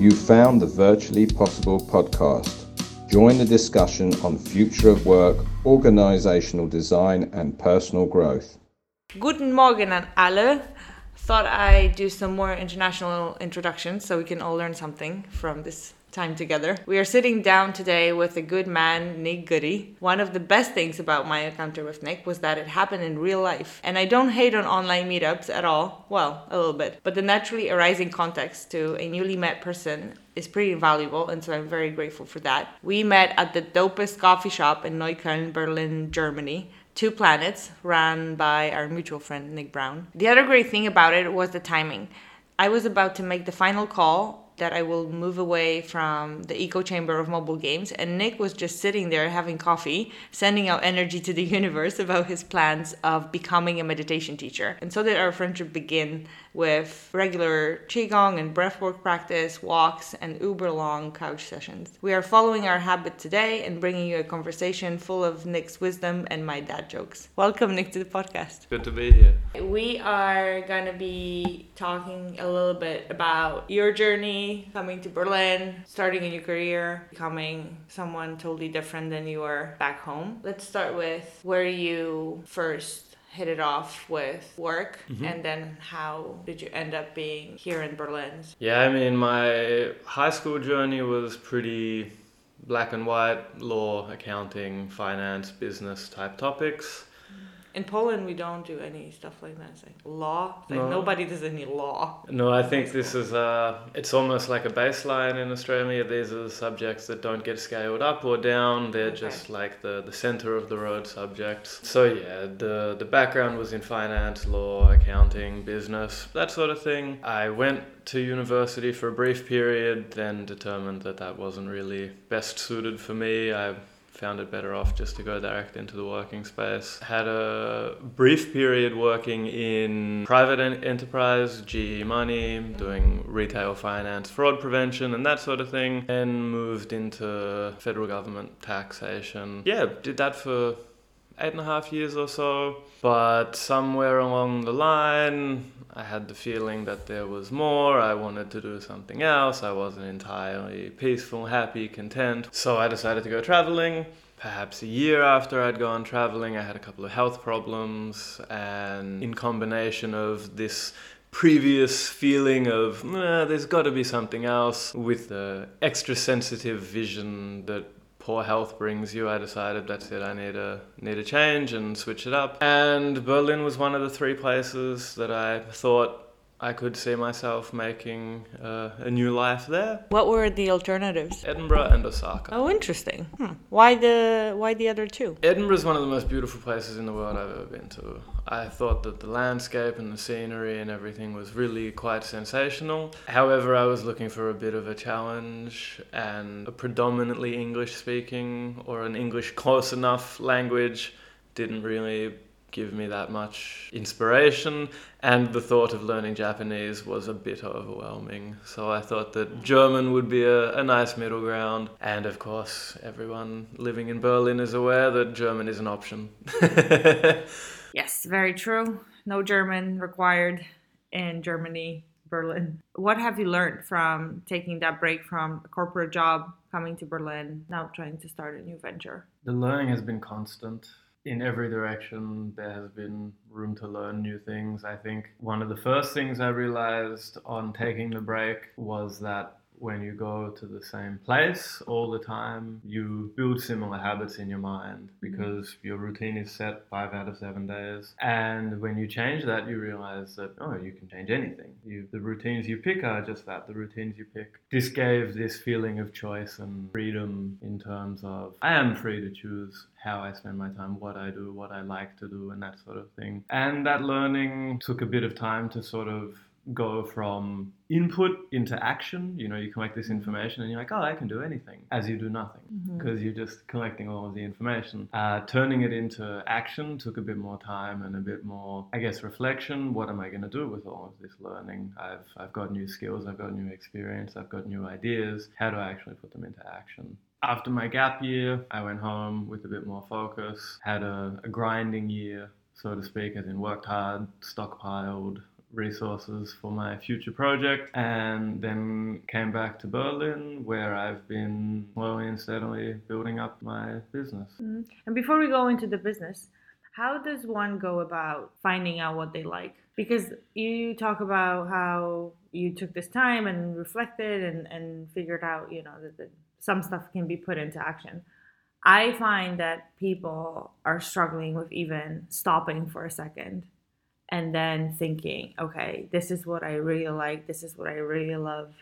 You found the Virtually Possible podcast. Join the discussion on future of work, organizational design, and personal growth. Guten Morgen an alle. Thought I'd do some more international introductions so we can all learn something from this time together. We are sitting down today with a good man, Nick Goodey. One of the best things about my encounter with Nick was that it happened in real life. And I don't hate on online meetups at all. Well, a little bit. But the naturally arising context to a newly met person is pretty invaluable, and so I'm very grateful for that. We met at the dopest coffee shop in Neukölln, Berlin, Germany. Two Planets, run by our mutual friend Nick Brown. The other great thing about it was the timing. I was about to make the final call that I will move away from the echo chamber of mobile games. And Nick was just sitting there having coffee, sending out energy to the universe about his plans of becoming a meditation teacher. And so did our friendship begin with regular qigong and breathwork practice, walks, and uber long couch sessions. We are following our habit today and bringing you a conversation full of Nick's wisdom and my dad jokes. Welcome, Nick, to the podcast. Good to be here. We are going to be talking a little bit about your journey coming to Berlin, starting a new career, becoming someone totally different than you were back home. Let's start with where you first hit it off with work Mm-hmm. and then how did you end up being here in Berlin? Yeah, I mean, my high school journey was pretty black and white law, accounting, finance, business type topics. In Poland, we don't do any stuff like that. It's like law. It's like No. nobody does any law. No, I think this is uh, it's almost like a baseline in Australia. These are the subjects that don't get scaled up or down. They're Okay. just like the, the center of the road subjects. So yeah, the the background was in finance, law, accounting, business, that sort of thing. I went to university for a brief period, then determined that that wasn't really best suited for me. I found it better off just to go direct into the working space. Had a brief period working in private en- enterprise, GE Money, doing retail finance, fraud prevention, and that sort of thing. Then moved into federal government taxation. Yeah, did that for eight and a half years or so. But somewhere along the line, I had the feeling that there was more. I wanted to do something else. I wasn't entirely peaceful, happy, content. So I decided to go traveling. Perhaps a year after I'd gone traveling, I had a couple of health problems, and in combination of this previous feeling of "Nah, there's got to be something else with the extra sensitive vision that poor health brings you, I decided that's it. I need a need a change and switch it up. And Berlin was one of the three places that I thought I could see myself making uh, a new life there. What were the alternatives? Edinburgh and Osaka. Oh, interesting. Hmm. Why the why the other two? Edinburgh is one of the most beautiful places in the world I've ever been to. I thought that the landscape and the scenery and everything was really quite sensational. However, I was looking for a bit of a challenge and a predominantly English speaking or an English close enough language didn't really give me that much inspiration and the thought of learning Japanese was a bit overwhelming. So I thought that German would be a, a nice middle ground. And of course, everyone living in Berlin is aware that German is an option. Yes, very true. No German required in Germany, Berlin. What have you learned from taking that break from a corporate job, coming to Berlin, now trying to start a new venture? The learning has been constant. In every direction, there has been room to learn new things. I think one of the first things I realized on taking the break was that when you go to the same place all the time, you build similar habits in your mind mm-hmm. because your routine is set five out of seven days. And when you change that, you realize that, oh, you can change anything. You, the routines you pick are just that, the routines you pick. This gave this feeling of choice and freedom in terms of I am free to choose how I spend my time, what I do, what I like to do, and that sort of thing. And that learning took a bit of time to sort of go from input into action. You know, you collect this information and you're like, oh, I can do anything as you do nothing because you're just collecting all of the information. Uh, turning it into action took a bit more time and a bit more, I guess, reflection. What am I going to do with all of this learning? I've, I've got new skills, I've got new experience, I've got new ideas. How do I actually put them into action? After my gap year, I went home with a bit more focus, had a, a grinding year, so to speak, as in worked hard, stockpiled, resources for my future project and then came back to Berlin where I've been slowly and steadily building up my business. Mm-hmm. And before we go into the business, how does one go about finding out what they like? Because you talk about how you took this time and reflected and, and figured out, you know, that, that some stuff can be put into action. I find that people are struggling with even stopping for a second and then thinking, okay, this is what I really like, this is what I really love,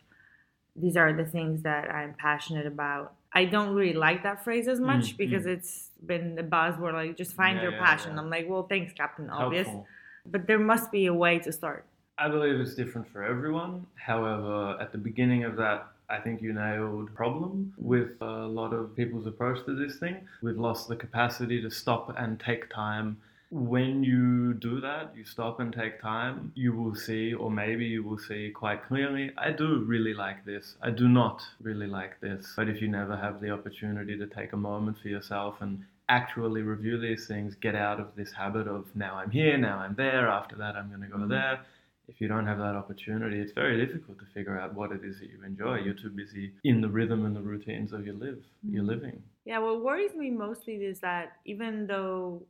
these are the things that I'm passionate about. I don't really like that phrase as much mm, because mm. it's been the buzzword like just find yeah, your yeah, passion. Yeah. I'm like, well, thanks, Captain Obvious. Helpful. But there must be a way to start. I believe it's different for everyone. However, at the beginning of that, I think you nailed problem with a lot of people's approach to this thing. We've lost the capacity to stop and take time when you do that, you stop and take time, you will see, or maybe you will see quite clearly, I do really like this. I do not really like this. But if you never have the opportunity to take a moment for yourself and actually review these things, get out of this habit of now I'm here, now I'm there, after that I'm going to go mm-hmm. there. If you don't have that opportunity, it's very difficult to figure out what it is that you enjoy. You're too busy in the rhythm and the routines of your live, mm-hmm. your living. Yeah, what worries me mostly is that even though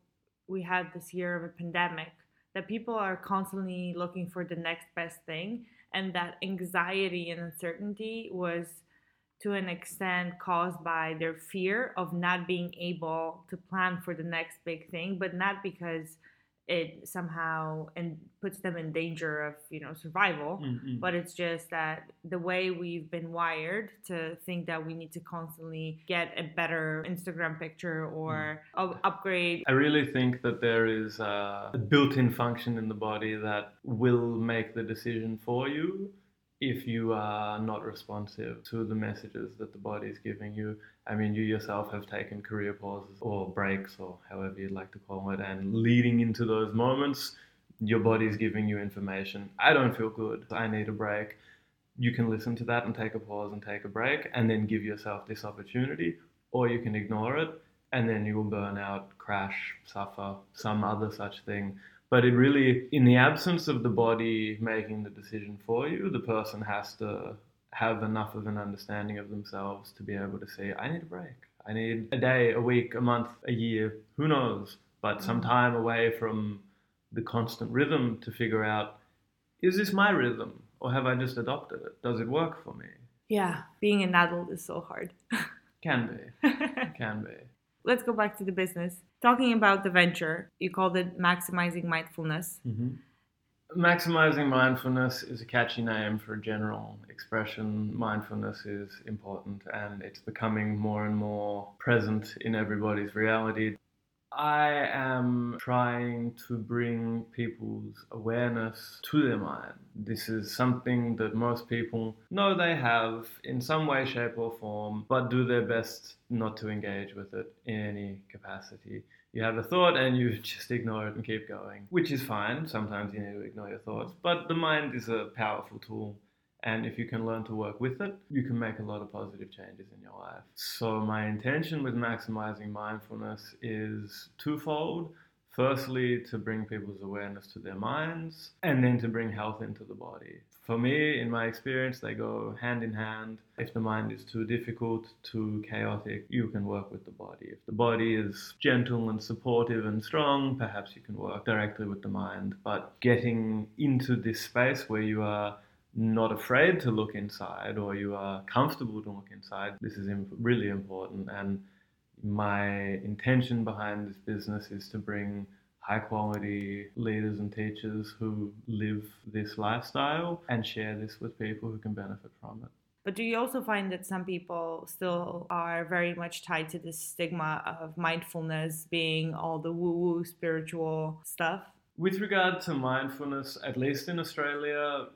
we had this year of a pandemic that people are constantly looking for the next best thing and that anxiety and uncertainty was to an extent caused by their fear of not being able to plan for the next big thing but not because it somehow and puts them in danger of you know survival mm-hmm. but it's just that the way we've been wired to think that we need to constantly get a better instagram picture or mm. upgrade i really think that there is a built-in function in the body that will make the decision for you if you are not responsive to the messages that the body is giving you. I mean, you yourself have taken career pauses or breaks or however you'd like to call it, and leading into those moments, your body is giving you information. I don't feel good. I need a break. You can listen to that and take a pause and take a break and then give yourself this opportunity, or you can ignore it and then you will burn out, crash, suffer, some other such thing but it really, in the absence of the body making the decision for you, the person has to have enough of an understanding of themselves to be able to say, I need a break. I need a day, a week, a month, a year, who knows, but some mm. time away from the constant rhythm to figure out is this my rhythm or have I just adopted it? Does it work for me? Yeah, being an adult is so hard. Can be. Can be let's go back to the business. Talking about the venture, you called it maximizing mindfulness. Mm-hmm. Maximizing mindfulness is a catchy name for a general expression. Mindfulness is important and it's becoming more and more present in everybody's reality. I am trying to bring people's awareness to their mind. This is something that most people know they have in some way, shape, or form, but do their best not to engage with it in any capacity. You have a thought and you just ignore it and keep going, which is fine. Sometimes you need to ignore your thoughts, but the mind is a powerful tool and if you can learn to work with it, you can make a lot of positive changes in your life. So, my intention with maximizing mindfulness is twofold. Firstly, to bring people's awareness to their minds, and then to bring health into the body. For me, in my experience, they go hand in hand. If the mind is too difficult, too chaotic, you can work with the body. If the body is gentle and supportive and strong, perhaps you can work directly with the mind. But getting into this space where you are not afraid to look inside or you are comfortable to look inside, this is really important. And my intention behind this business is to bring high quality leaders and teachers who live this lifestyle and share this with people who can benefit from it. But do you also find that some people still are very much tied to this stigma of mindfulness being all the woo woo spiritual stuff? With regard to mindfulness, at least in Australia,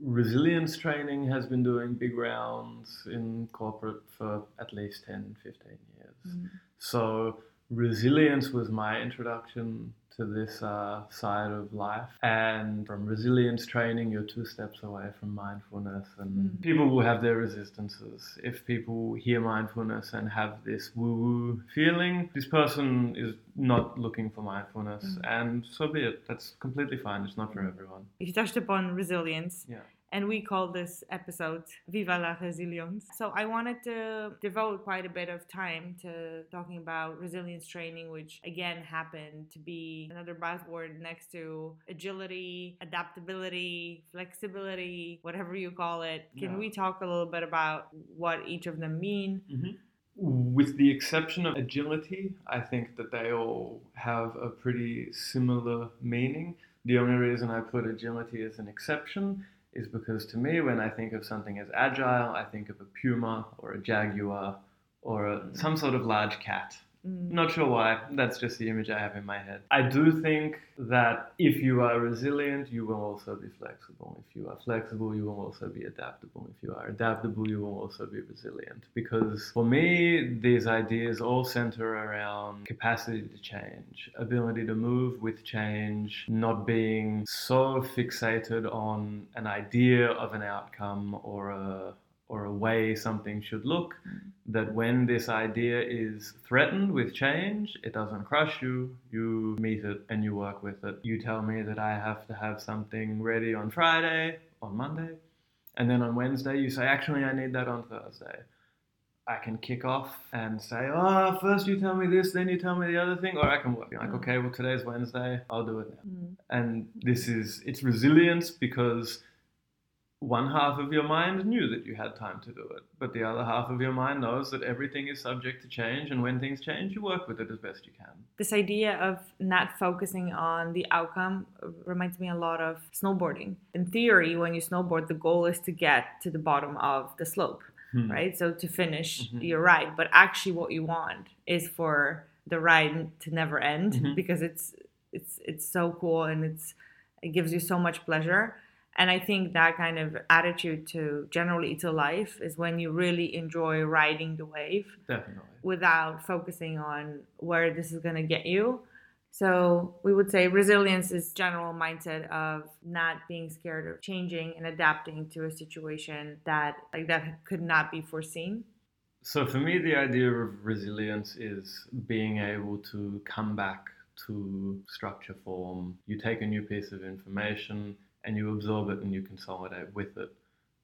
resilience training has been doing big rounds in corporate for at least 10, 15 years. Mm. So, resilience was my introduction to this uh, side of life. And from resilience training, you're two steps away from mindfulness. And Mm. people will have their resistances. If people hear mindfulness and have this woo woo feeling, this person is not looking for mindfulness. Mm. And so be it. That's completely fine. It's not for everyone. You touched upon resilience. Yeah. And we call this episode Viva la Resilience. So I wanted to devote quite a bit of time to talking about resilience training, which again happened to be another buzzword next to agility, adaptability, flexibility, whatever you call it. Can Yeah. we talk a little bit about what each of them mean? Mm-hmm. With the exception of agility, I think that they all have a pretty similar meaning. The only reason I put agility as an exception is because to me, when I think of something as agile, I think of a puma or a jaguar or a, some sort of large cat. Mm. Not sure why. That's just the image I have in my head. I do think that if you are resilient, you will also be flexible. If you are flexible, you will also be adaptable. If you are adaptable, you will also be resilient. Because for me, these ideas all center around capacity to change, ability to move with change, not being so fixated on an idea of an outcome or a or a way something should look that when this idea is threatened with change, it doesn't crush you, you meet it and you work with it. You tell me that I have to have something ready on Friday, on Monday, and then on Wednesday you say, actually, I need that on Thursday. I can kick off and say, oh, first you tell me this, then you tell me the other thing, or I can work. Like, okay, well, today's Wednesday, I'll do it now. Mm. And this is, it's resilience because one half of your mind knew that you had time to do it, but the other half of your mind knows that everything is subject to change, and when things change, you work with it as best you can. This idea of not focusing on the outcome reminds me a lot of snowboarding. In theory, when you snowboard, the goal is to get to the bottom of the slope. Hmm. right? So to finish Mhm. your ride, but actually, what you want is for the ride to never end Mhm. because it's it's it's so cool and it's it gives you so much pleasure. And I think that kind of attitude to generally to life is when you really enjoy riding the wave Definitely. without focusing on where this is going to get you. So we would say resilience is general mindset of not being scared of changing and adapting to a situation that like that could not be foreseen. So for me, the idea of resilience is being able to come back to structure form. You take a new piece of information and you absorb it and you consolidate with it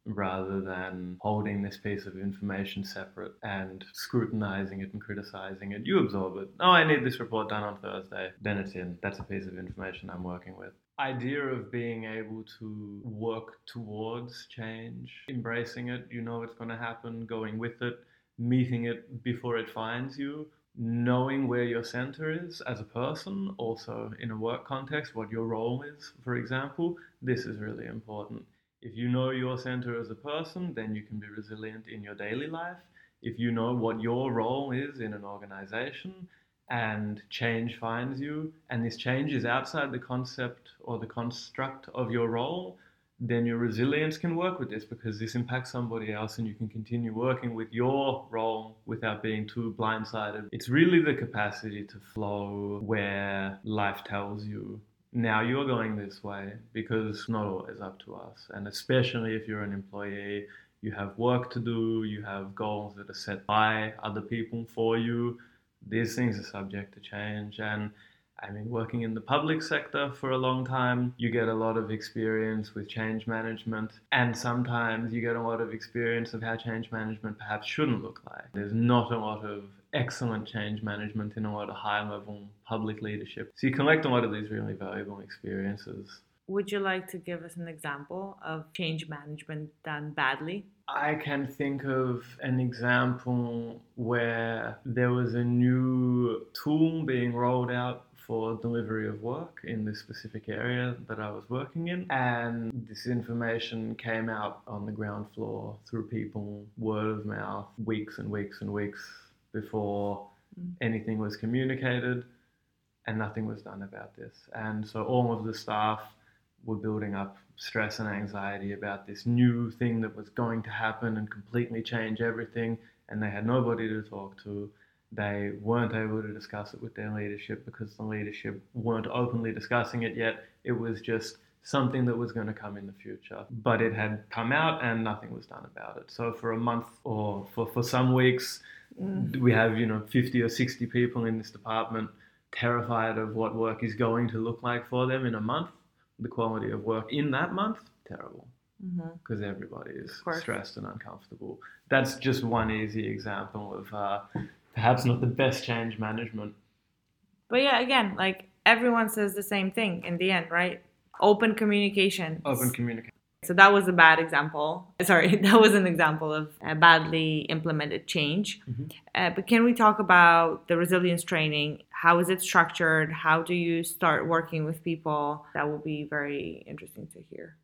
rather than holding this piece of information separate and scrutinizing it and criticizing it. You absorb it. Oh, I need this report done on Thursday. Then it's in. That's a piece of information I'm working with. Idea of being able to work towards change, embracing it, you know it's going to happen, going with it, meeting it before it finds you, knowing where your center is as a person, also in a work context, what your role is, for example, this is really important. If you know your center as a person, then you can be resilient in your daily life. If you know what your role is in an organization and change finds you, and this change is outside the concept or the construct of your role, then your resilience can work with this because this impacts somebody else and you can continue working with your role without being too blindsided. It's really the capacity to flow where life tells you now you're going this way because it's not always up to us. And especially if you're an employee, you have work to do, you have goals that are set by other people for you. These things are subject to change. And I mean, working in the public sector for a long time, you get a lot of experience with change management, and sometimes you get a lot of experience of how change management perhaps shouldn't look like. There's not a lot of excellent change management in a lot of high level public leadership. So you collect a lot of these really valuable experiences. Would you like to give us an example of change management done badly? I can think of an example where there was a new tool being rolled out for delivery of work in this specific area that I was working in. And this information came out on the ground floor through people, word of mouth, weeks and weeks and weeks before Mm. anything was communicated, and nothing was done about this. And so all of the staff were building up stress and anxiety about this new thing that was going to happen and completely change everything, and they had nobody to talk to. They weren't able to discuss it with their leadership because the leadership weren't openly discussing it yet. It was just something that was going to come in the future. But it had come out and nothing was done about it. So for a month or for, for some weeks, mm. we have, you know, 50 or 60 people in this department terrified of what work is going to look like for them in a month. The quality of work in that month, terrible because mm-hmm. everybody is stressed and uncomfortable. That's just one easy example of uh, perhaps not the best change management. But yeah, again, like everyone says the same thing in the end, right? Open communication. Open communication. So that was a bad example. Sorry, that was an example of a badly implemented change. Mm-hmm. Uh, but can we talk about the resilience training? How is it structured? How do you start working with people? That will be very interesting to hear.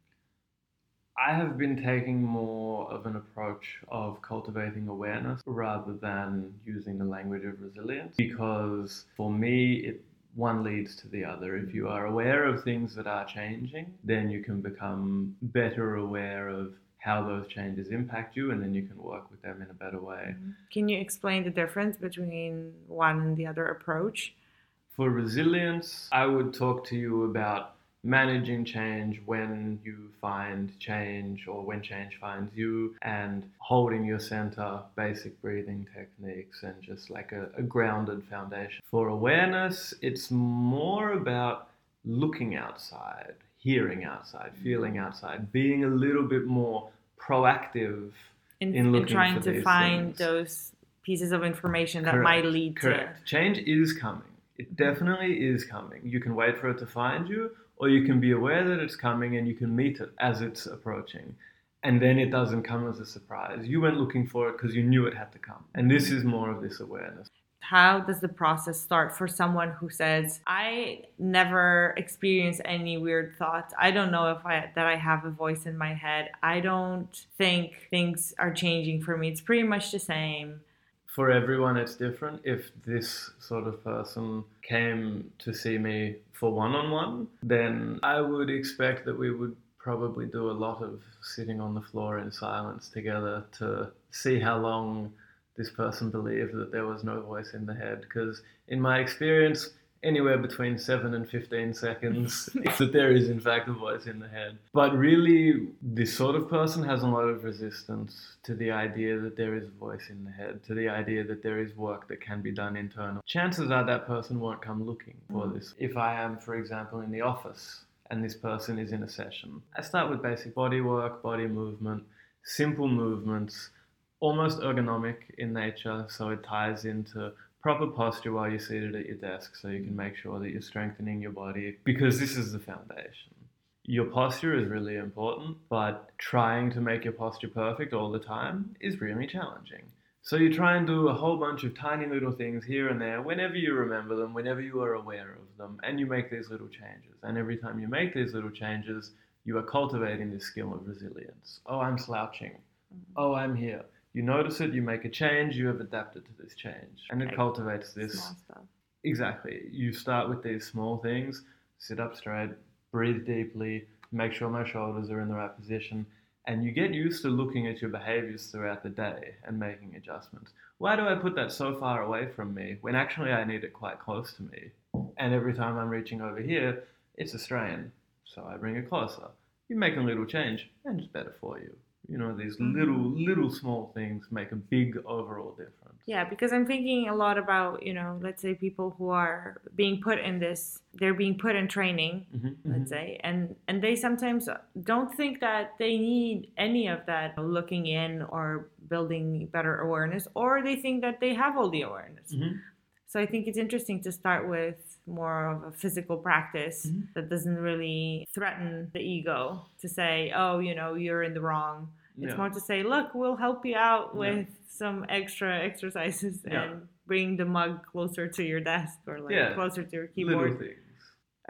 I have been taking more of an approach of cultivating awareness rather than using the language of resilience because for me, it one leads to the other. If you are aware of things that are changing, then you can become better aware of how those changes impact you and then you can work with them in a better way. Mm-hmm. Can you explain the difference between one and the other approach? For resilience, I would talk to you about managing change when you find change or when change finds you and holding your center basic breathing techniques and just like a, a, grounded foundation. For awareness it's more about looking outside hearing outside mm. feeling outside being a little bit more proactive in, in, in trying to find things. those pieces of information that correct, might lead correct. to change is coming. It mm. definitely is coming. You can wait for it to find you or you can be aware that it's coming and you can meet it as it's approaching. And then it doesn't come as a surprise. You went looking for it because you knew it had to come. And this is more of this awareness. How does the process start for someone who says, I never experience any weird thoughts. I don't know if I that I have a voice in my head. I don't think things are changing for me. It's pretty much the same for everyone it's different. If this sort of person came to see me for one on one, then I would expect that we would probably do a lot of sitting on the floor in silence together to see how long this person believed that there was no voice in the head. Because in my experience, anywhere between 7 and 15 seconds if that there is in fact a voice in the head. But really this sort of person has a lot of resistance to the idea that there is a voice in the head to the idea that there is work that can be done internal. Chances are that person won't come looking for mm. this if i am for example in the office and this person is in a session i start with basic body work body movement simple movements almost ergonomic in nature so it ties into proper posture while you're seated at your desk so you can make sure that you're strengthening your body because this is the foundation. Your posture is really important, but trying to make your posture perfect all the time is really challenging. So you try and do a whole bunch of tiny little things here and there whenever you remember them, whenever you are aware of them, and you make these little changes. And every time you make these little changes, you are cultivating this skill of resilience. Oh, I'm slouching. Mm-hmm. Oh, I'm here you notice it, you make a change, you have adapted to this change. And it like cultivates this. Exactly. You start with these small things sit up straight, breathe deeply, make sure my shoulders are in the right position. And you get used to looking at your behaviors throughout the day and making adjustments. Why do I put that so far away from me when actually I need it quite close to me? And every time I'm reaching over here, it's a strain. So I bring it closer. You make a little change, and it's better for you you know these mm-hmm. little little small things make a big overall difference yeah because i'm thinking a lot about you know let's say people who are being put in this they're being put in training mm-hmm. let's mm-hmm. say and and they sometimes don't think that they need any of that looking in or building better awareness or they think that they have all the awareness mm-hmm. So i think it's interesting to start with more of a physical practice mm-hmm. that doesn't really threaten the ego to say, oh, you know, you're in the wrong. It's yeah. more to say, look, we'll help you out with yeah. some extra exercises yeah. and bring the mug closer to your desk or like closer to your keyboard.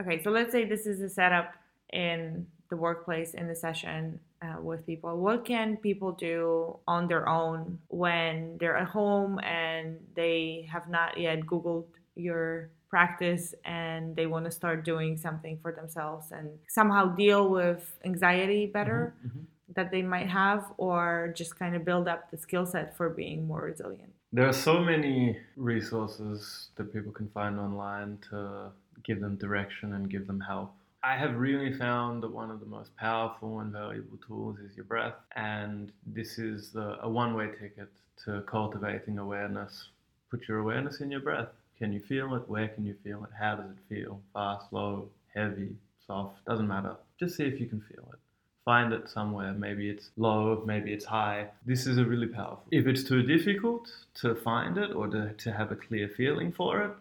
Okay, so let's say this is a setup in the workplace in the session uh, with people. What can people do on their own when they're at home and they have not yet Googled your practice and they want to start doing something for themselves and somehow deal with anxiety better. Mm-hmm, mm-hmm. that they might have or just kind of build up the skill set for being more resilient? There are so many resources that people can find online to give them direction and give them help. I have really found that one of the most powerful and valuable tools is your breath, and this is a one way ticket to cultivating awareness. Put your awareness in your breath. Can you feel it? Where can you feel it? How does it feel? Fast, slow, heavy, soft? Doesn't matter. Just see if you can feel it. Find it somewhere. Maybe it's low, maybe it's high. This is a really powerful. If it's too difficult to find it or to, to have a clear feeling for it,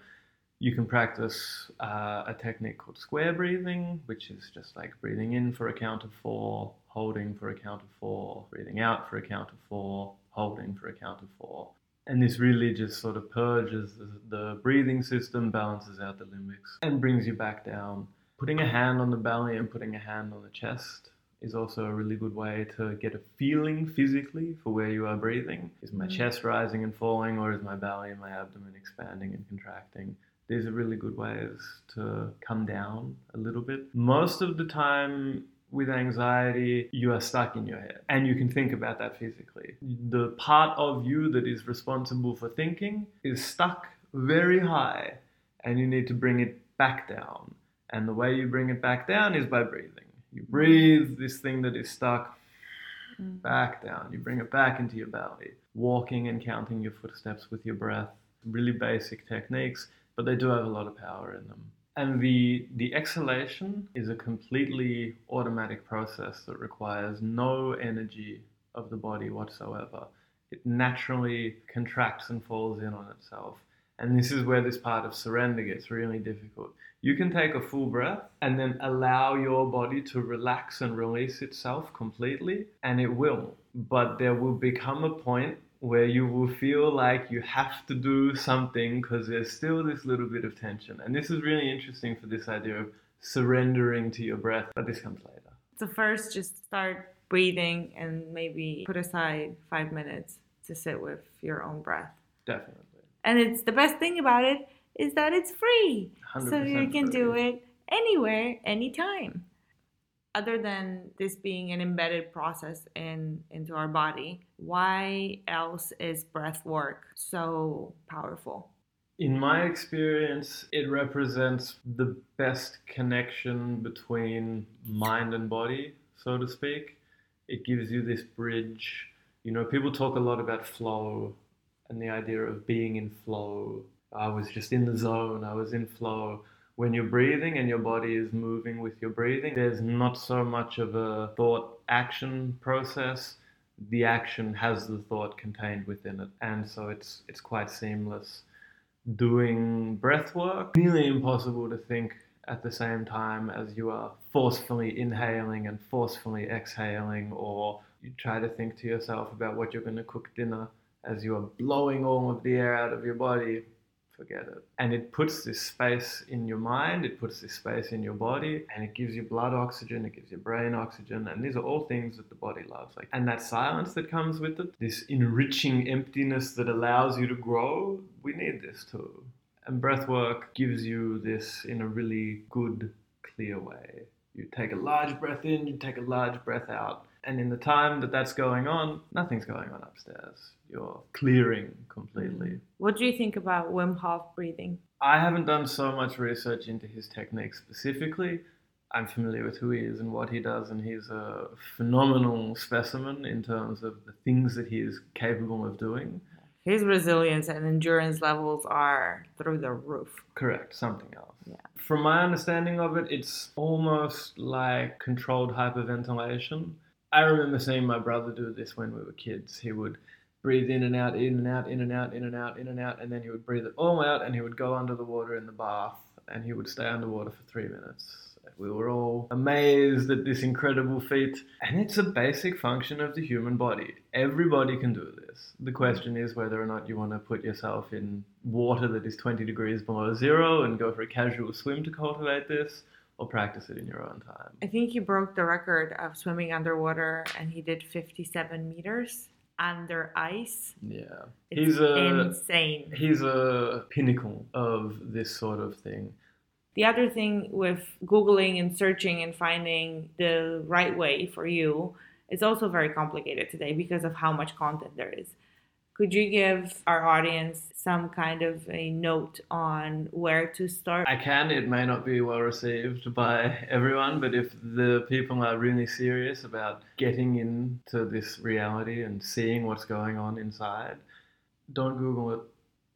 you can practice uh, a technique called square breathing, which is just like breathing in for a count of four, holding for a count of four, breathing out for a count of four, holding for a count of four. And this really just sort of purges the, breathing system, balances out the limbics, and brings you back down. Putting a hand on the belly and putting a hand on the chest is also a really good way to get a feeling physically for where you are breathing. Is my mm. chest rising and falling, or is my belly and my abdomen expanding and contracting? These are really good ways to come down a little bit. Most of the time, with anxiety, you are stuck in your head and you can think about that physically. The part of you that is responsible for thinking is stuck very high and you need to bring it back down. And the way you bring it back down is by breathing. You breathe this thing that is stuck mm. back down. You bring it back into your belly. Walking and counting your footsteps with your breath. Really basic techniques but they do have a lot of power in them. And the, the exhalation is a completely automatic process that requires no energy of the body whatsoever. It naturally contracts and falls in on itself. And this is where this part of surrender gets really difficult. You can take a full breath and then allow your body to relax and release itself completely, and it will. But there will become a point where you will feel like you have to do something because there's still this little bit of tension. And this is really interesting for this idea of surrendering to your breath, but this comes later. So, first, just start breathing and maybe put aside five minutes to sit with your own breath. Definitely. And it's the best thing about it is that it's free. So you can free. do it anywhere, anytime. Other than this being an embedded process in into our body why else is breath work so powerful? In my experience it represents the best connection between mind and body so to speak. It gives you this bridge. You know people talk a lot about flow and the idea of being in flow i was just in the zone i was in flow when you're breathing and your body is moving with your breathing, there's not so much of a thought action process. The action has the thought contained within it, and so it's it's quite seamless. Doing breath work, nearly impossible to think at the same time as you are forcefully inhaling and forcefully exhaling, or you try to think to yourself about what you're going to cook dinner as you are blowing all of the air out of your body forget it. And it puts this space in your mind, it puts this space in your body, and it gives you blood oxygen, it gives your brain oxygen, and these are all things that the body loves. Like, and that silence that comes with it, this enriching emptiness that allows you to grow, we need this too. And breath work gives you this in a really good, clear way. You take a large breath in, you take a large breath out. And in the time that that's going on, nothing's going on upstairs. You're clearing completely. What do you think about Wim Hof breathing? I haven't done so much research into his technique specifically. I'm familiar with who he is and what he does, and he's a phenomenal specimen in terms of the things that he is capable of doing. His resilience and endurance levels are through the roof. Correct, something else. Yeah. From my understanding of it, it's almost like controlled hyperventilation. I remember seeing my brother do this when we were kids. He would breathe in and out, in and out, in and out, in and out, in and out, and then he would breathe it all out and he would go under the water in the bath and he would stay underwater for three minutes. We were all amazed at this incredible feat, and it's a basic function of the human body. Everybody can do this. The question is whether or not you want to put yourself in water that is 20 degrees below zero and go for a casual swim to cultivate this, or practice it in your own time. I think he broke the record of swimming underwater, and he did 57 meters under ice. Yeah, it's he's a insane. He's a pinnacle of this sort of thing. The other thing with googling and searching and finding the right way for you is also very complicated today because of how much content there is. Could you give our audience some kind of a note on where to start? I can. It may not be well received by everyone, but if the people are really serious about getting into this reality and seeing what's going on inside, don't Google it.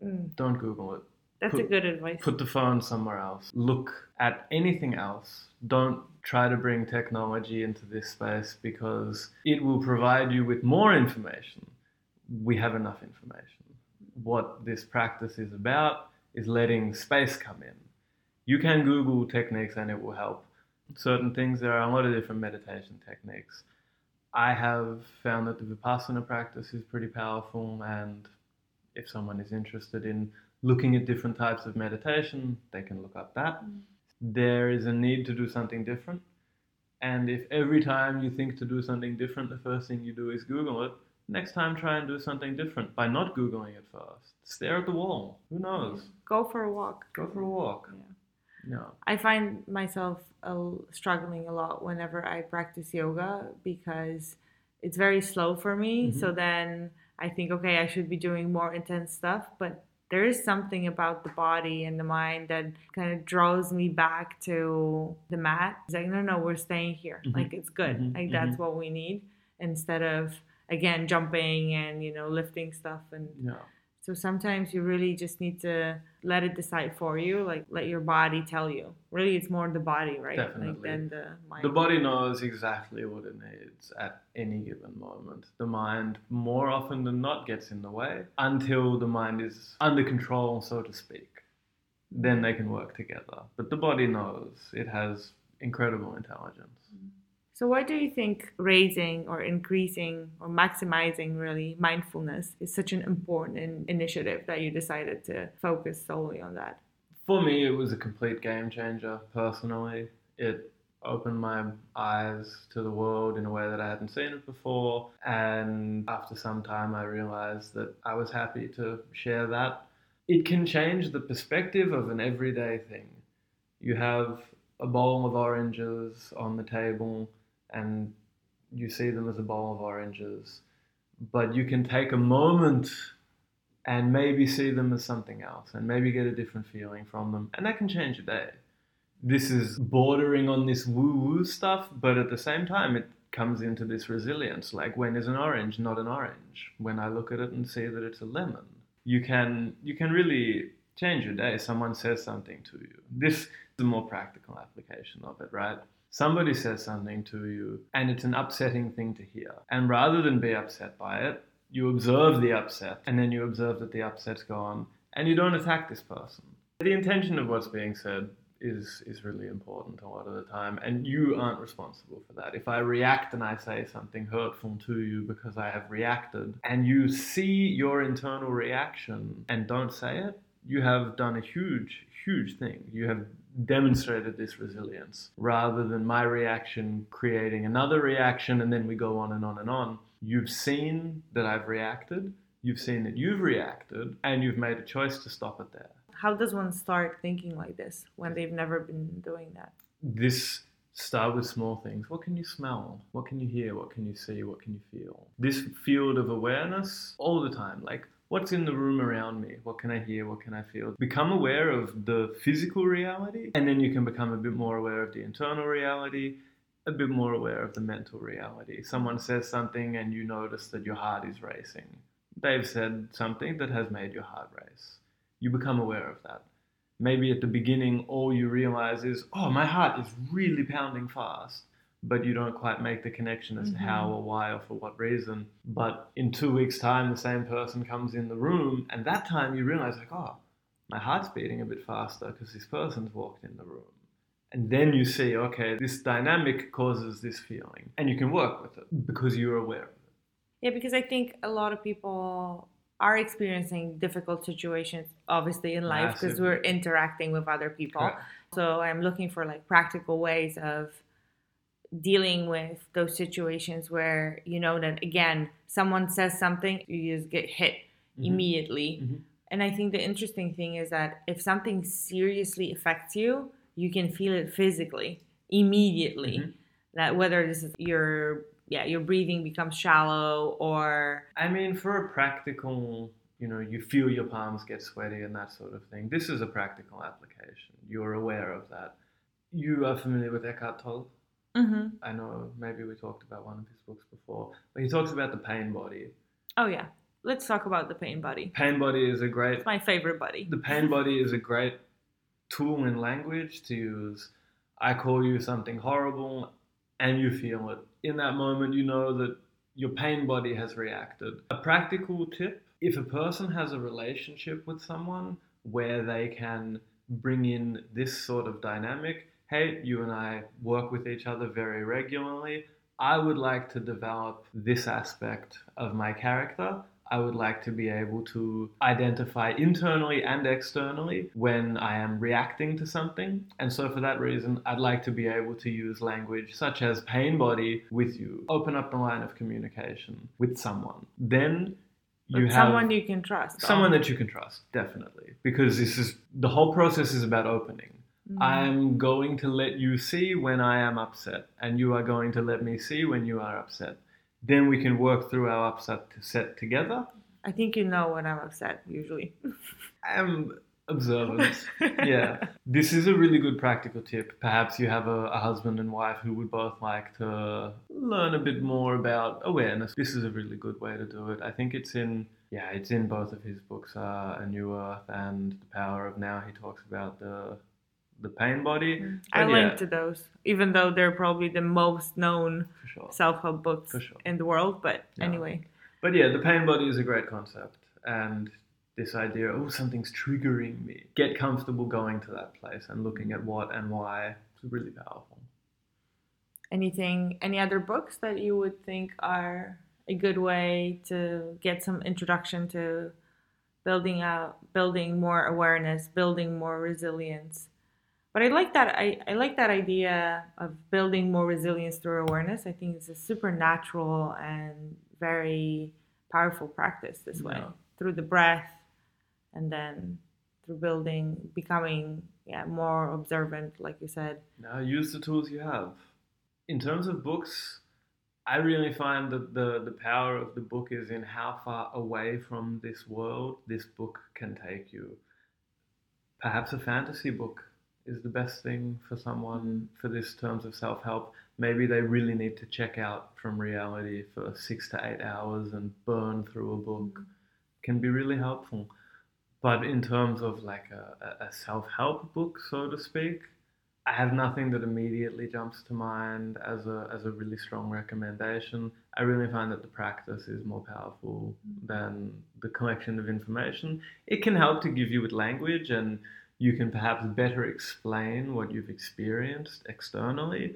Mm, Don't Google it. that's a good advice. Put the phone somewhere else. Look at anything else. Don't try to bring technology into this space because it will provide you with more information. We have enough information. What this practice is about is letting space come in. You can Google techniques and it will help. Certain things, there are a lot of different meditation techniques. I have found that the Vipassana practice is pretty powerful, and if someone is interested in looking at different types of meditation, they can look up that. Mm. There is a need to do something different. And if every time you think to do something different, the first thing you do is Google it, next time try and do something different by not Googling it first. Stare at the wall. Who knows? Go for a walk. Go for a walk. Yeah. Yeah. I find myself uh, struggling a lot whenever I practice yoga because it's very slow for me. Mhm. So then I think, okay, I should be doing more intense stuff, but there is something about the body and the mind that kind of draws me back to the mat. It's like, no, no, we're staying here. Mhm. Like it's good. Mhm. Like that's what we need instead of again jumping and you know lifting stuff and Yeah. so sometimes you really just need to let it decide for you, like let your body tell you. Really, it's more the body, right? Like Definitely. than the mind. The body knows exactly what it needs at any given moment. The mind, more often than not, gets in the way until the mind is under control, so to speak. Then they can work together. But the body knows it has incredible intelligence. Mm-hmm. So why do you think raising or increasing or maximizing really mindfulness is such an important in- initiative that you decided to focus solely on that? For me, it was a complete game changer personally. It opened my eyes to the world in a way that I hadn't seen it before. And after some time, I realized that I was happy to share that. It can change the perspective of an everyday thing. You have a bowl of oranges on the table, and you see them as a bowl of oranges. But you can take a moment and maybe see them as something else and maybe get a different feeling from them. And that can change your day. This is bordering on this woo woo stuff, but at the same time, it comes into this resilience. Like, when is an orange not an orange? When I look at it and see that it's a lemon, you can, you can really change your day. Someone says something to you. This is a more practical application of it, right? Somebody says something to you, and it's an upsetting thing to hear. And rather than be upset by it, you observe the upset and then you observe that the upset's gone and you don't attack this person. The intention of what's being said is is really important a lot of the time and you aren't responsible for that. If I react and I say something hurtful to you because I have reacted and you see your internal reaction and don't say it, you have done a huge huge thing. You have demonstrated this resilience rather than my reaction creating another reaction and then we go on and on and on. You've seen that I've reacted, you've seen that you've reacted, and you've made a choice to stop it there. How does one start thinking like this when they've never been doing that? This start with small things. What can you smell? What can you hear? What can you see? What can you feel? This field of awareness all the time. Like, what's in the room around me? What can I hear? What can I feel? Become aware of the physical reality, and then you can become a bit more aware of the internal reality, a bit more aware of the mental reality. Someone says something, and you notice that your heart is racing. They've said something that has made your heart race. You become aware of that maybe at the beginning all you realize is oh my heart is really pounding fast but you don't quite make the connection as to mm-hmm. how or why or for what reason. But in two weeks time the same person comes in the room and that time you realize like oh my heart's beating a bit faster because this person's walked in the room. And then you see okay this dynamic causes this feeling and you can work with it because you're aware of it. Yeah, because I think a lot of people are experiencing difficult situations, obviously, in life because we're interacting with other people. Correct. So I'm looking for like practical ways of dealing with those situations where you know that again, someone says something, you just get hit Mhm. immediately. Mhm. And I think the interesting thing is that if something seriously affects you, you can feel it physically, immediately. Mhm. That whether this is your yeah, your breathing becomes shallow or I mean, for a practical, you know, you feel your palms get sweaty and that sort of thing. This is a practical application. You're aware of that. You are familiar with Eckhart Tolle. hmm I know maybe we talked about one of his books before, but he talks about the pain body. Oh yeah. Let's talk about the pain body. Pain body is a great It's my favorite body. the pain body is a great tool in language to use. I call you something horrible and you feel it. In that moment, you know that your pain body has reacted. A practical tip if a person has a relationship with someone where they can bring in this sort of dynamic, hey, you and I work with each other very regularly. I would like to develop this aspect of my character. I would like to be able to identify internally and externally when I am reacting to something. And so, for that reason, I'd like to be able to use language such as pain body with you. Open up the line of communication with someone. Then you But have someone you can trust. someone that you can trust, definitely. Because this is the whole process is about opening. Mhm. I'm going to let you see when I am upset, and you are going to let me see when you are upset. Then we can work through our upset to set together. I think you know when I'm upset usually. I'm observant. yeah. This is a really good practical tip. Perhaps you have a, a husband and wife who would both like to learn a bit more about awareness. This is a really good way to do it. I think it's in yeah, it's in both of his books, uh, A New Earth and The Power of Now. He talks about the the pain body. Mm. I But yeah, link to those, even though they're probably the most known sure. self-help books sure. in the world. But Yeah. anyway, But yeah, the pain body is a great concept. And this idea, oh, something's triggering me. Get comfortable going to that place and looking at what and why. It's really powerful. anything, any other books that you would think are a good way to get some introduction to building out, building more awareness, building more resilience. But I like that. I, I like that idea of building more resilience through awareness. I think it's a supernatural and very powerful practice this way Yeah. through the breath and then through building, becoming yeah more observant, like you said. Now use the tools you have. In terms of books, I really find that the, the power of the book is in how far away from this world this book can take you. Perhaps a fantasy book is the best thing for someone mm. for this terms of self help. Maybe they really need to check out from reality for six to eight hours and burn through a book. Mm. Can be really helpful. But in terms of like a, a self help book, so to speak, I have nothing that immediately jumps to mind as a as a really strong recommendation. I really find that the practice is more powerful mm. than the collection of information. It can help to give you with language and you can perhaps better explain what you've experienced externally,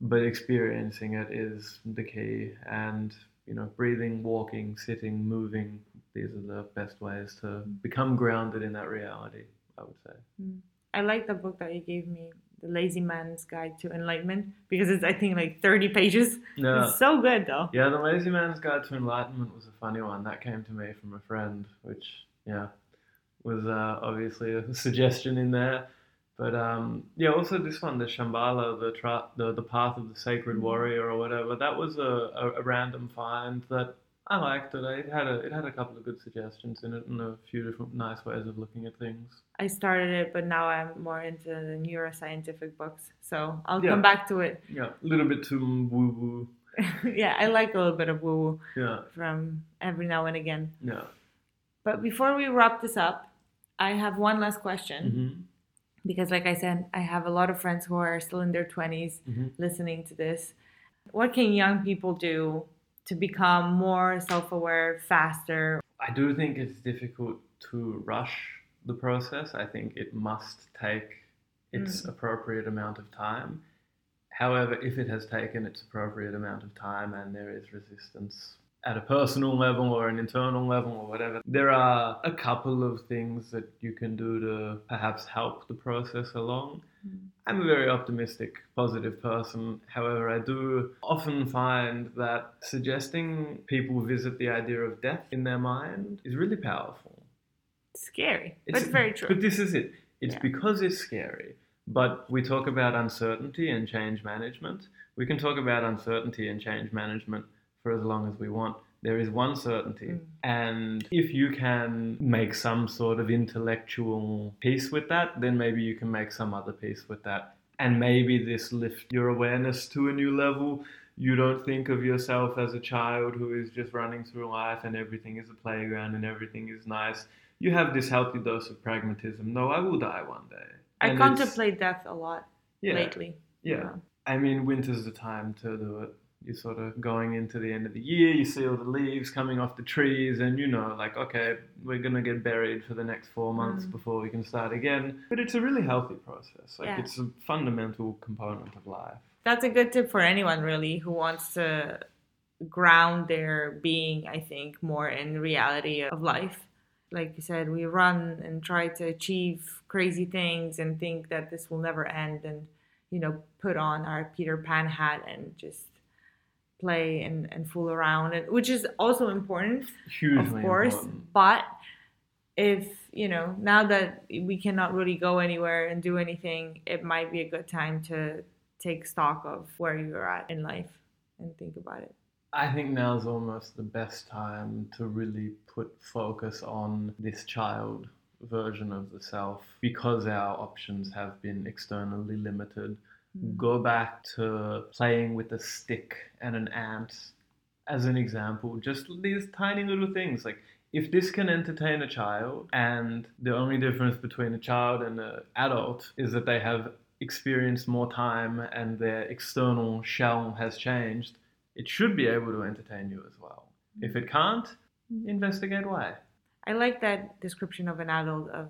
but experiencing it is the key and you know, breathing, walking, sitting, moving, these are the best ways to become grounded in that reality, I would say. Mm. I like the book that you gave me, The Lazy Man's Guide to Enlightenment, because it's I think like 30 pages. Yeah. It's so good though. Yeah, The Lazy Man's Guide to Enlightenment was a funny one. That came to me from a friend, which, yeah, was uh, obviously a suggestion in there. But um, yeah, also this one, the Shambhala, the, tra- the the Path of the Sacred Warrior or whatever, that was a, a, a random find that I liked it. It had a it had a couple of good suggestions in it and a few different nice ways of looking at things. I started it, but now I'm more into the neuroscientific books. So I'll Yeah. come back to it. Yeah, a little bit too woo woo. yeah, I like a little bit of woo woo Yeah, from every now and again. yeah. But before we wrap this up, I have one last question. hmm Because, like I said, I have a lot of friends who are still in their 20s hmm listening to this. What can young people do to become more self aware faster? I do think it's difficult to rush the process. I think it must take its appropriate amount of time. However, if it has taken its appropriate amount of time and there is resistance at a personal level or an internal level or whatever, there are a couple of things that you can do to perhaps help the process along. Hmm. I'm a very optimistic, positive person. However, I do often find that suggesting people visit the idea of death in their mind is really powerful. Scary, It's but very true. But this is it. It's Yeah. because it's scary. But we talk about uncertainty and change management, We can talk about uncertainty and change management for as long as we want. There is one certainty. Mm. And if you can make some sort of intellectual peace with that, then maybe you can make some other peace with that. And maybe this lift your awareness to a new level. You don't think of yourself as a child who is just running through life and everything is a playground and everything is nice. You have this healthy dose of pragmatism. No, I will die one day. I And contemplate death a lot yeah, lately. yeah. I mean, winter's the time to do it. You're sort of going into the end of the year, you see all the leaves coming off the trees, and you know, like, okay, we're gonna get buried for the next four months Mm. before we can start again. But it's a really healthy process. Like, Yeah. it's a fundamental component of life. That's a good tip for anyone really who wants to ground their being, I think, more in reality of life. Like you said, we run and try to achieve crazy things and think that this will never end and, you know, put on our Peter Pan hat and just play and, and fool around and which is also important Hugely of course important. but if you know now that we cannot really go anywhere and do anything it might be a good time to take stock of where you're at in life and think about it I think now is almost the best time to really put focus on this child version of the self because our options have been externally limited. Go back to playing with a stick and an ant as an example. Just these tiny little things. Like, if this can entertain a child, and the only difference between a child and an adult is that they have experienced more time and their external shell has changed, it should be able to entertain you as well. If it can't, investigate why. i like that description of an adult of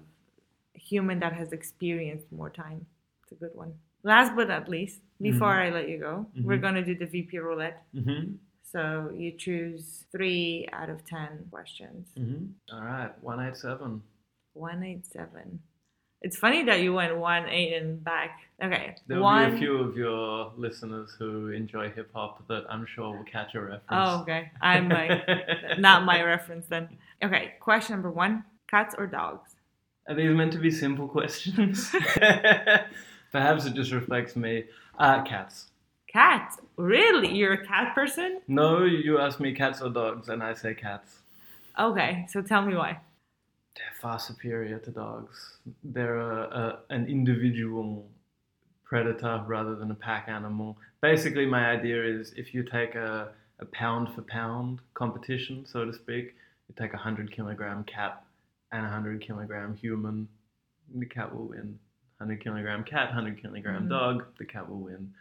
a human that has experienced more time it's a good one last but not least before i let you go we're Mhm. going to do the vp roulette Mm-hmm. so you choose three out of ten questions Mm-hmm. All right, 187. 187. It's funny that you went 1 8 and back. Okay. There will one, be a few of your listeners who enjoy hip hop that I'm sure will catch a reference. Oh, okay. I'm like, not my reference then. Okay. Question number one cats or dogs? Are these meant to be simple questions? Perhaps it just reflects me. Uh, cats. Cats? Really? You're a cat person? No, you ask me cats or dogs, and I say cats. Okay. So tell me why. They're far superior to dogs. They're a, a, an individual predator rather than a pack animal. Basically, my idea is if you take a, a pound for pound competition, so to speak, you take a 100 kilogram cat and a 100 kilogram human, the cat will win. 100 kilogram cat, 100 kilogram Mhm. dog, the cat will win.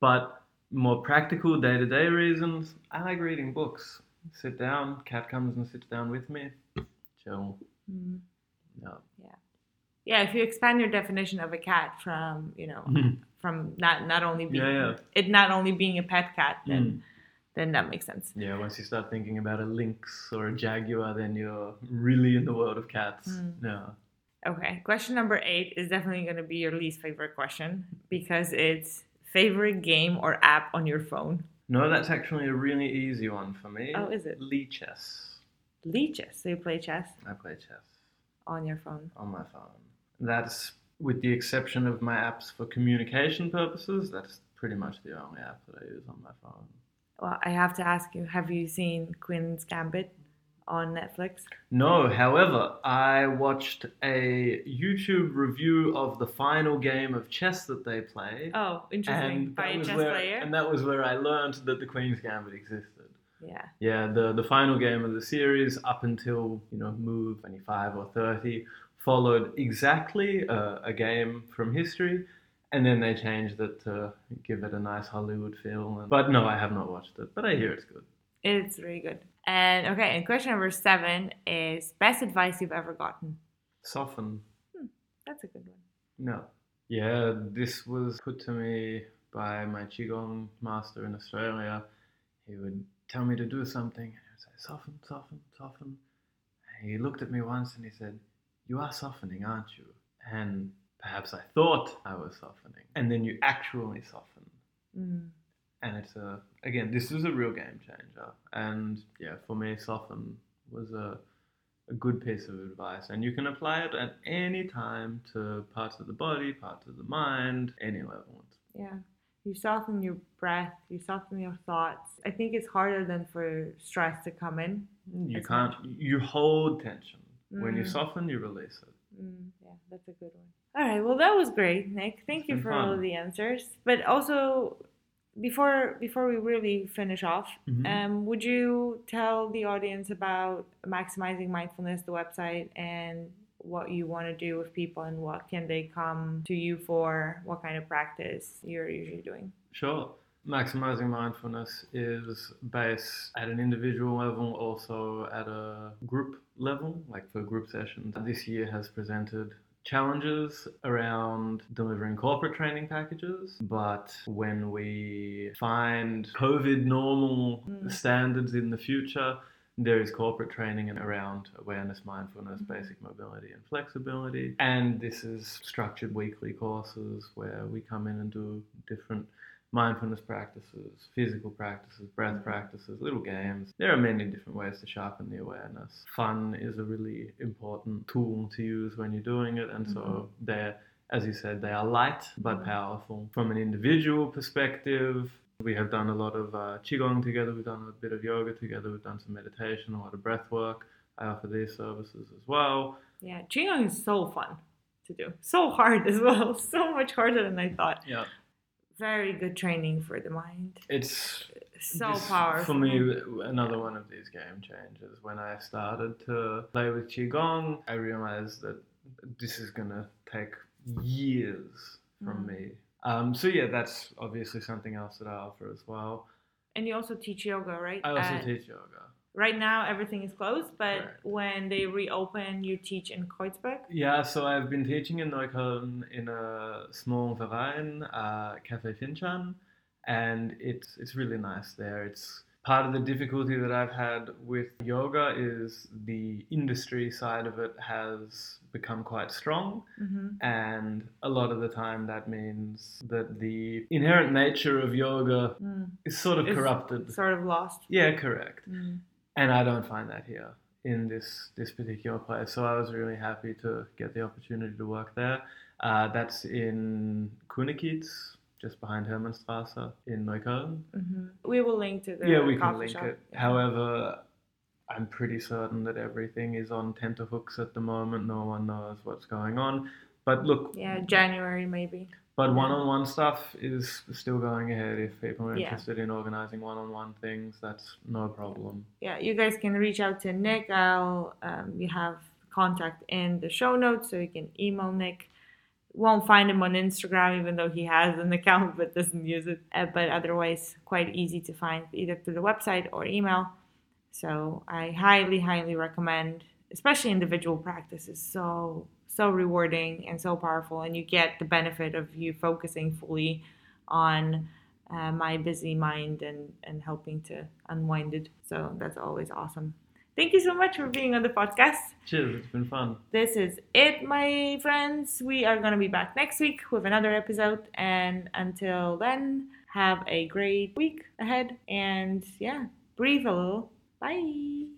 But more practical day to day reasons, I like reading books. Sit down, cat comes and sits down with me, chill. Mm. Yeah. Yeah. If you expand your definition of a cat from, you know, from not not only being Yeah, yeah. it not only being a pet cat, then Mm. then that makes sense. Yeah, once you start thinking about a lynx or a jaguar, then you're really in the world of cats. Mm. Yeah. Okay, question number eight is definitely going to be your least favorite question because it's favorite game or app on your phone. No, that's actually a really easy one for me. Oh, is it? Lichess. Lee chess. So you play chess I play chess on your phone. on my phone. That's with the exception of my apps for communication purposes. That's pretty much the only app that I use on my phone. Well, I have to ask you: Have you seen Queen's Gambit on Netflix? No, however, I watched a YouTube review of the final game of chess that they play. Oh, interesting. and By that a was chess where, player. And that was where I learned that the Queen's Gambit existed. yeah. Yeah, the, the final game of the series, up until you know move 25 or 30, followed exactly uh, a game from history, and then they changed it to give it a nice Hollywood feel. But no, I have not watched it, but I hear it's good. It's really good. And okay, and question number seven is best advice you've ever gotten. Soften. That's a good one. No. Yeah, this was put to me by my Qigong master in Australia. He would tell me to do something, and he would say, soften, soften, soften. And he looked at me once and he said, You are softening, aren't you? And perhaps I thought I was softening. And then you actually soften. Mm. And it's a, again, this is a real game changer. And yeah, for me, soften was a, a good piece of advice. And you can apply it at any time to parts of the body, parts of the mind, any level. Yeah. You soften your breath, you soften your thoughts. I think it's harder than for stress to come in. You can't. You hold tension. When you Mm. soften, you release it. Mm, yeah, that's a good one. All right, well that was great, Nick. Thank It's you for all of the answers. But also, before before we really finish off, Mhm. um, would you tell the audience about maximizing mindfulness, the website, and what you want to do with people, and what can they come to you for? What kind of practice you're usually doing? Sure. Maximizing mindfulness is based at an individual level, also at a group level, like for group sessions. This year has presented challenges around delivering corporate training packages, but when we find COVID normal Mm. standards in the future, there is corporate training and around awareness, mindfulness, Mhm. basic mobility, and flexibility. And this is structured weekly courses where we come in and do different mindfulness practices, physical practices, breath practices, little games. There are many different ways to sharpen the awareness. Fun is a really important tool to use when you're doing it, and so they're as you said, they are light but Mhm. powerful. From an individual perspective, we have done a lot of uh, qigong together. We've done a bit of yoga together. We've done some meditation, a lot of breath work. I offer these services as well. Yeah, Qigong is so fun to do. So hard as well. So much harder than I thought. Yeah, Very good training for the mind. it's So this, powerful. For me, another one of these game changers. When I started to play with qigong, I realized that this is gonna take years from Mm. me. Um, so yeah, that's obviously something else that I offer as well. And you also teach yoga, right? I also teach yoga. Right now, everything is closed, but Correct. when they reopen, you teach in Kreuzberg. Yeah, so I've been teaching in Neukölln in a small Verein, uh, Cafe Fincan, and it's it's really nice there. It's part of the difficulty that I've had with yoga is the industry side of it has become quite strong, Mm-hmm. and a lot of the time that means that the inherent nature of yoga Mm. is sort of It's corrupted. Sort of lost. Yeah, correct. Mm. And I don't find that here in this this particular place. So I was really happy to get the opportunity to work there. Uh, that's in Kunikitz, just behind Hermannstraße in Neukölln. hmm We will link to the yeah, we can link shop. it. Yeah. However, I'm pretty certain that everything is on tenterhooks at the moment. No one knows what's going on. But look, yeah, January maybe. But one-on-one stuff is still going ahead. If people are Yeah. interested in organizing one-on-one things, that's no problem. Yeah, you guys can reach out to Nick. I'll um, you have contact in the show notes, so you can email Nick. Won't find him on Instagram, even though he has an account but doesn't use it. Uh, but otherwise, quite easy to find either through the website or email. So I highly, highly recommend, especially individual practice is so so rewarding and so powerful, and you get the benefit of you focusing fully on uh, my busy mind and and helping to unwind it. So that's always awesome. Thank you so much for being on the podcast. Cheers, it's been fun. This is it, my friends. We are going to be back next week with another episode. And until then, have a great week ahead. And yeah, breathe a little. Bye.